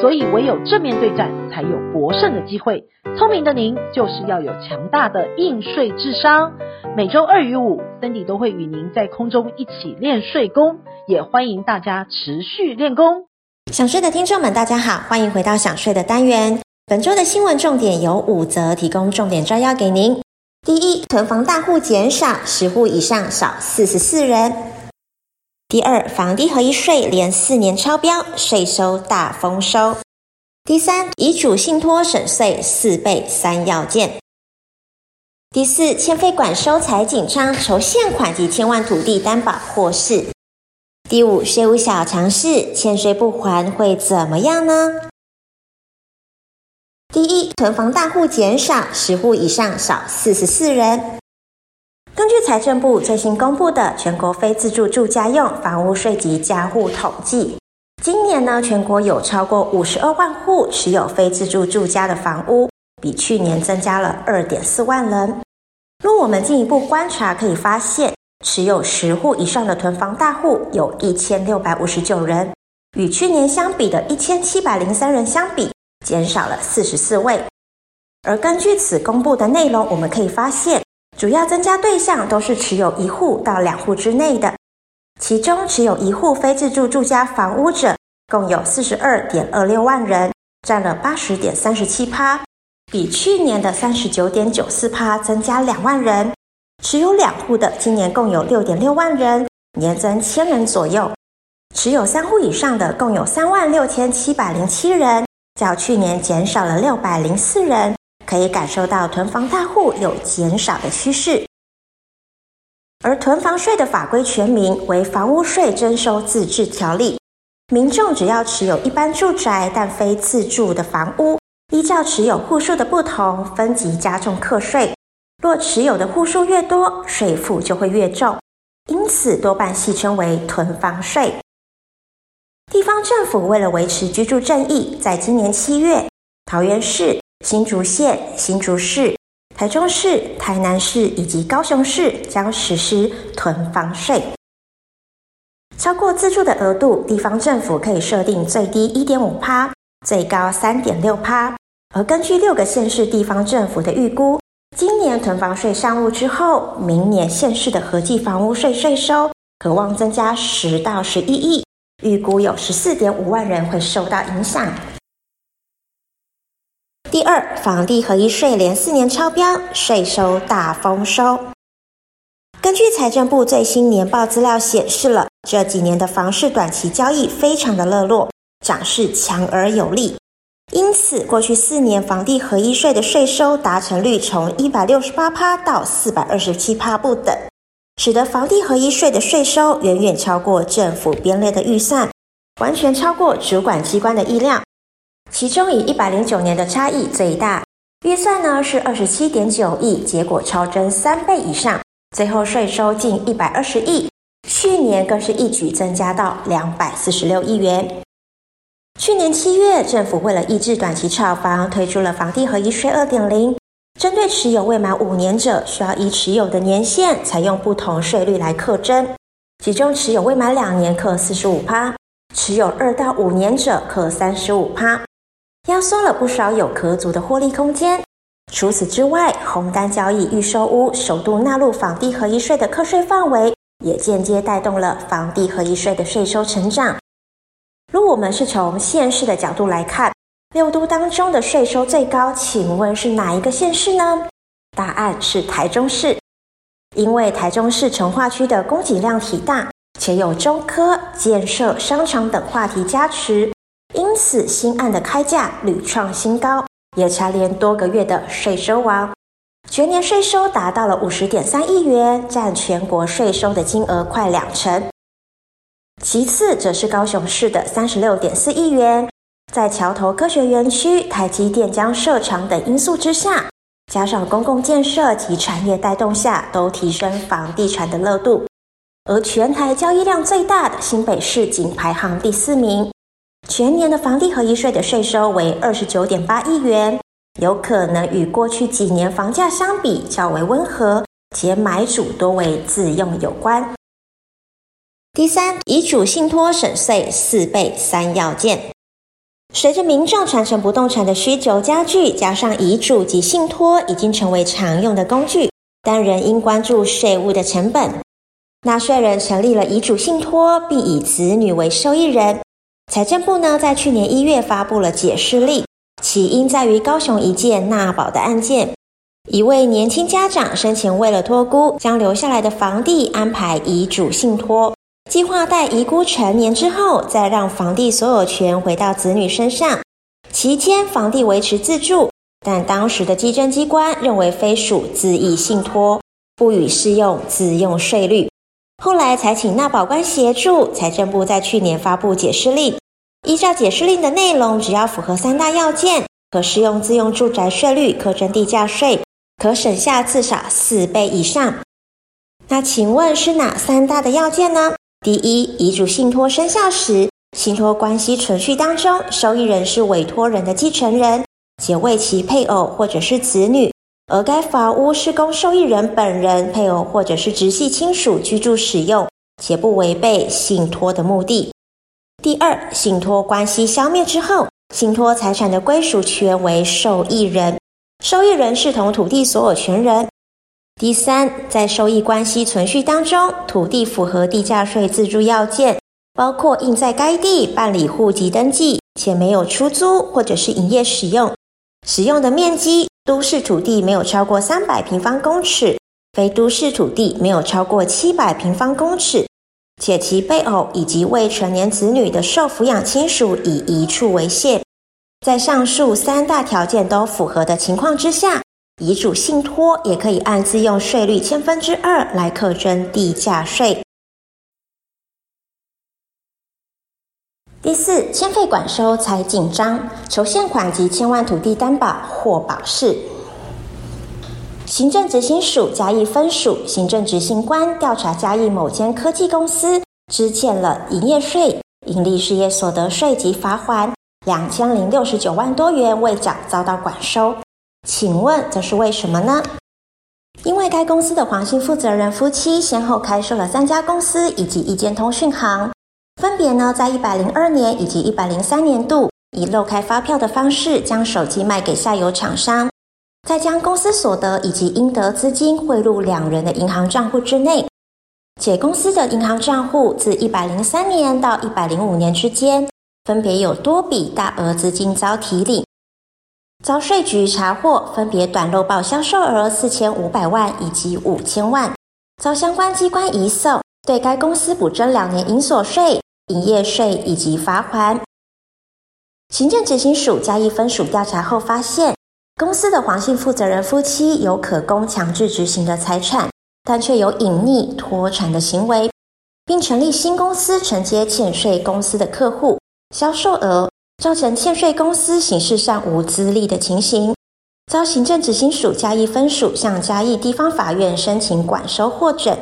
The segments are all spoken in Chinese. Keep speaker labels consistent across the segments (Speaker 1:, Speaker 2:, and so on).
Speaker 1: 所以唯有正面对战，才有博胜的机会。聪明的您，就是要有强大的应税智商。每周二与五，Cindy 都会与您在空中一起练税功，也欢迎大家持续练功。
Speaker 2: 想睡的听众们，大家好，欢迎回到想睡的单元。本周的新闻重点有五则，提供重点摘要给您。第一，囤房大户减少，十户以上少四十四人。第二，房地合一税连四年超标，税收大丰收。第三，遗嘱信托省税四倍三要件。第四，欠费管收财紧张，筹现款及千万土地担保获释。第五，税务小常识，欠税不还会怎么样呢？第一，囤房大户减少，十户以上少四十四人。根据财政部最新公布的全国非自住住家用房屋税及家户统计，今年呢，全国有超过五十二万户持有非自住住家的房屋，比去年增加了二点四万人。若我们进一步观察，可以发现，持有十户以上的囤房大户有一千六百五十九人，与去年相比的一千七百零三人相比，减少了四十四位。而根据此公布的内容，我们可以发现。主要增加对象都是持有一户到两户之内的，其中持有一户非自住住家房屋者共有四十二点二六万人，占了八十点三十七趴，比去年的三十九点九四趴增加两万人。持有两户的今年共有六点六万人，年增千人左右。持有三户以上的共有三万六千七百零七人，较去年减少了六百零四人。可以感受到囤房大户有减少的趋势，而囤房税的法规全名为《房屋税征收自治条例》，民众只要持有一般住宅但非自住的房屋，依照持有户数的不同分级加重课税，若持有的户数越多，税负就会越重，因此多半戏称为囤房税。地方政府为了维持居住正义，在今年七月，桃园市。新竹县、新竹市、台中市、台南市以及高雄市将实施囤房税。超过自住的额度，地方政府可以设定最低一点五趴，最高三点六趴。而根据六个县市地方政府的预估，今年囤房税上路之后，明年县市的合计房屋税税收可望增加十到十一亿，预估有十四点五万人会受到影响。第二，房地合一税连四年超标，税收大丰收。根据财政部最新年报资料显示了，这几年的房市短期交易非常的热络，涨势强而有力。因此，过去四年房地合一税的税收达成率从一百六十八趴到四百二十七趴不等，使得房地合一税的税收远远超过政府编列的预算，完全超过主管机关的意料。其中以一百零九年的差异最大，预算呢是二十七点九亿，结果超增三倍以上，最后税收近一百二十亿，去年更是一举增加到两百四十六亿元。去年七月，政府为了抑制短期炒房，推出了房地合一税二点零，针对持有未满五年者，需要依持有的年限，采用不同税率来课征，其中持有未满两年课四十五趴，持有二到五年者课三十五趴。压缩了不少有可租的获利空间。除此之外，红单交易预售屋首度纳入房地合一税的课税范围，也间接带动了房地合一税的税收成长。如我们是从县市的角度来看，六都当中的税收最高，请问是哪一个县市呢？答案是台中市，因为台中市重划区的供给量体大，且有中科建设、商场等话题加持。因此，新案的开价屡创新高，也蝉联多个月的税收王，全年税收达到了五十点三亿元，占全国税收的金额快两成。其次，则是高雄市的三十六点四亿元，在桥头科学园区、台积电将设厂等因素之下，加上公共建设及产业带动下，都提升房地产的热度。而全台交易量最大的新北市仅排行第四名。全年的房地合一税的税收为二十九点八亿元，有可能与过去几年房价相比较为温和，且买主多为自用有关。第三，遗嘱信托省税四倍三要件。随着民众传承不动产的需求加剧，加上遗嘱及信托已经成为常用的工具，但仍应关注税务的成本。纳税人成立了遗嘱信托，并以子女为受益人。财政部呢，在去年一月发布了解释令，起因在于高雄一件纳保的案件，一位年轻家长生前为了托孤，将留下来的房地安排遗嘱信托，计划待遗孤成年之后，再让房地所有权回到子女身上，期间房地维持自住，但当时的稽征机关认为非属自益信托，不予适用自用税率。后来才请纳保官协助，财政部在去年发布解释令，依照解释令的内容，只要符合三大要件，可适用自用住宅税率，课征地价税，可省下至少四倍以上。那请问是哪三大的要件呢？第一，遗嘱信托生效时，信托关系存续当中，受益人是委托人的继承人，且为其配偶或者是子女。而该房屋是供受益人本人、配偶或者是直系亲属居住使用，且不违背信托的目的。第二，信托关系消灭之后，信托财产的归属权为受益人，受益人视同土地所有权人。第三，在受益关系存续当中，土地符合地价税自住要件，包括应在该地办理户籍登记，且没有出租或者是营业使用，使用的面积。都市土地没有超过三百平方公尺，非都市土地没有超过七百平方公尺，且其配偶以及未成年子女的受抚养亲属以一处为限。在上述三大条件都符合的情况之下，遗嘱信托也可以按自用税率千分之二来课征地价税。第四，欠费管收才紧张，筹现款及千万土地担保获保释。行政执行署嘉义分署行政执行官调查嘉义某间科技公司，支欠了营业税、营利事业所得税及罚锾两千零六十九万多元未缴，遭到管收。请问这是为什么呢？因为该公司的黄姓负责人夫妻先后开设了三家公司以及一间通讯行。分别呢，在一百零二年以及一百零三年度，以漏开发票的方式将手机卖给下游厂商，再将公司所得以及应得资金汇入两人的银行账户之内。且公司的银行账户自一百零三年到一百零五年之间，分别有多笔大额资金遭提领，遭税局查获，分别短漏报销售额四千五百万以及五千万，遭相关机关移送，对该公司补征两年营所税。营业税以及罚款。行政执行署嘉义分署调查后发现，公司的黄姓负责人夫妻有可供强制执行的财产，但却有隐匿脱产的行为，并成立新公司承接欠税公司的客户、销售额，造成欠税公司形式上无资历的情形，遭行政执行署嘉义分署向嘉义地方法院申请管收获准。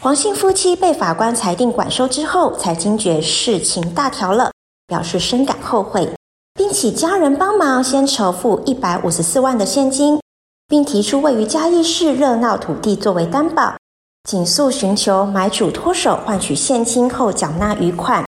Speaker 2: 黄姓夫妻被法官裁定管收之后，才惊觉事情大条了，表示深感后悔，并请家人帮忙先筹付一百五十四万的现金，并提出位于嘉义市热闹土地作为担保，谨诉寻求买主脱手换取现金后缴纳余款。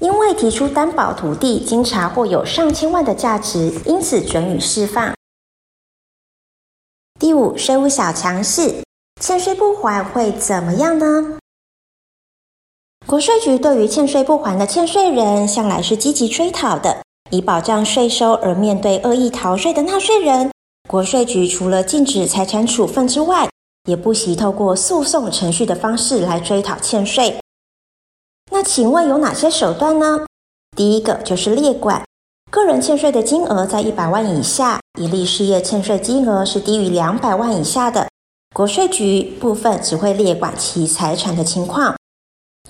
Speaker 2: 因为提出担保土地经查获有上千万的价值，因此准予释放。第五，税务小强势。欠税不还会怎么样呢？国税局对于欠税不还的欠税人，向来是积极追讨的，以保障税收。而面对恶意逃税的纳税人，国税局除了禁止财产处分之外，也不惜透过诉讼程序的方式来追讨欠税。那请问有哪些手段呢？第一个就是列管，个人欠税的金额在一百万以下，一例事业欠税金额是低于两百万以下的。国税局部分只会列管其财产的情况，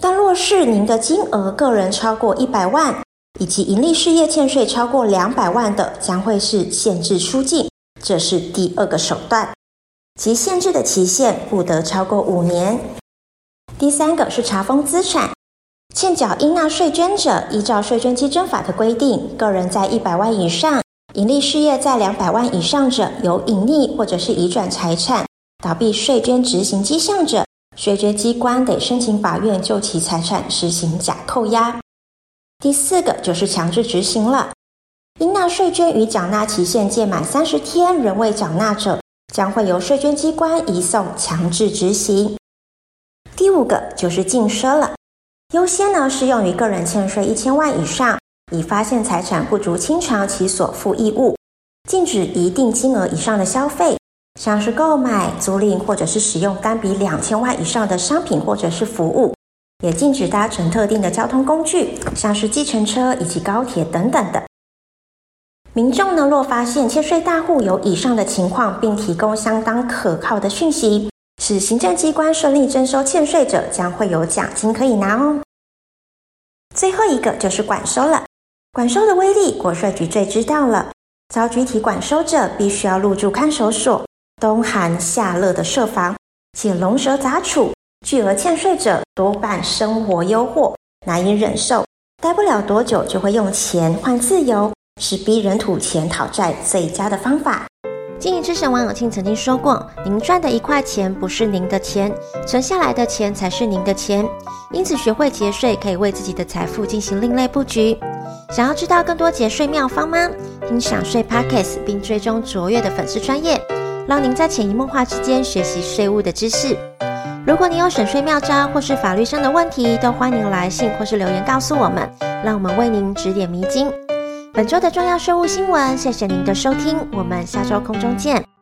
Speaker 2: 但若是您的金额个人超过一百万，以及营利事业欠税超过两百万的，将会是限制出境，这是第二个手段，其限制的期限不得超过五年。第三个是查封资产，欠缴应纳税捐者，依照税捐稽征法的规定，个人在一百万以上，营利事业在两百万以上者，有隐匿或者是移转财产，倒闭税捐执行迹象者，税捐机关得申请法院就其财产实行假扣押。第四个就是强制执行了，应纳税捐于缴纳期限届满三十天仍未缴纳者，将会由税捐机关移送强制执行。第五个就是禁奢了，优先呢适用于个人欠税一千万以上，已发现财产不足清偿其所负义务，禁止一定金额以上的消费，像是购买、租赁或者是使用单笔两千万以上的商品或者是服务。也禁止搭乘特定的交通工具，像是计程车以及高铁等等的。民众呢，若发现欠税大户有以上的情况，并提供相当可靠的讯息，使行政机关顺利征收欠税者，将会有奖金可以拿哦。最后一个就是管收了，管收的威力，国税局最知道了。遭具体管收者，必须要入住看守所，冬寒夏热的设防，且龙蛇杂处。巨额欠税者多半生活优渥，难以忍受，待不了多久就会用钱换自由，是逼人吐钱讨债最佳的方法。经营之神王永庆曾经说过：“您赚的一块钱不是您的钱，存下来的钱才是您的钱。因此，学会节税可以为自己的财富进行另类布局。想要知道更多节税妙方吗？听享税 Podcast 并追踪卓越的粉丝专业，让您在潜移默化之间学习税务的知识。”如果你有省税妙招或是法律上的问题，都欢迎来信或是留言告诉我们，让我们为您指点迷津。本周的重要税务新闻，谢谢您的收听，我们下周空中见。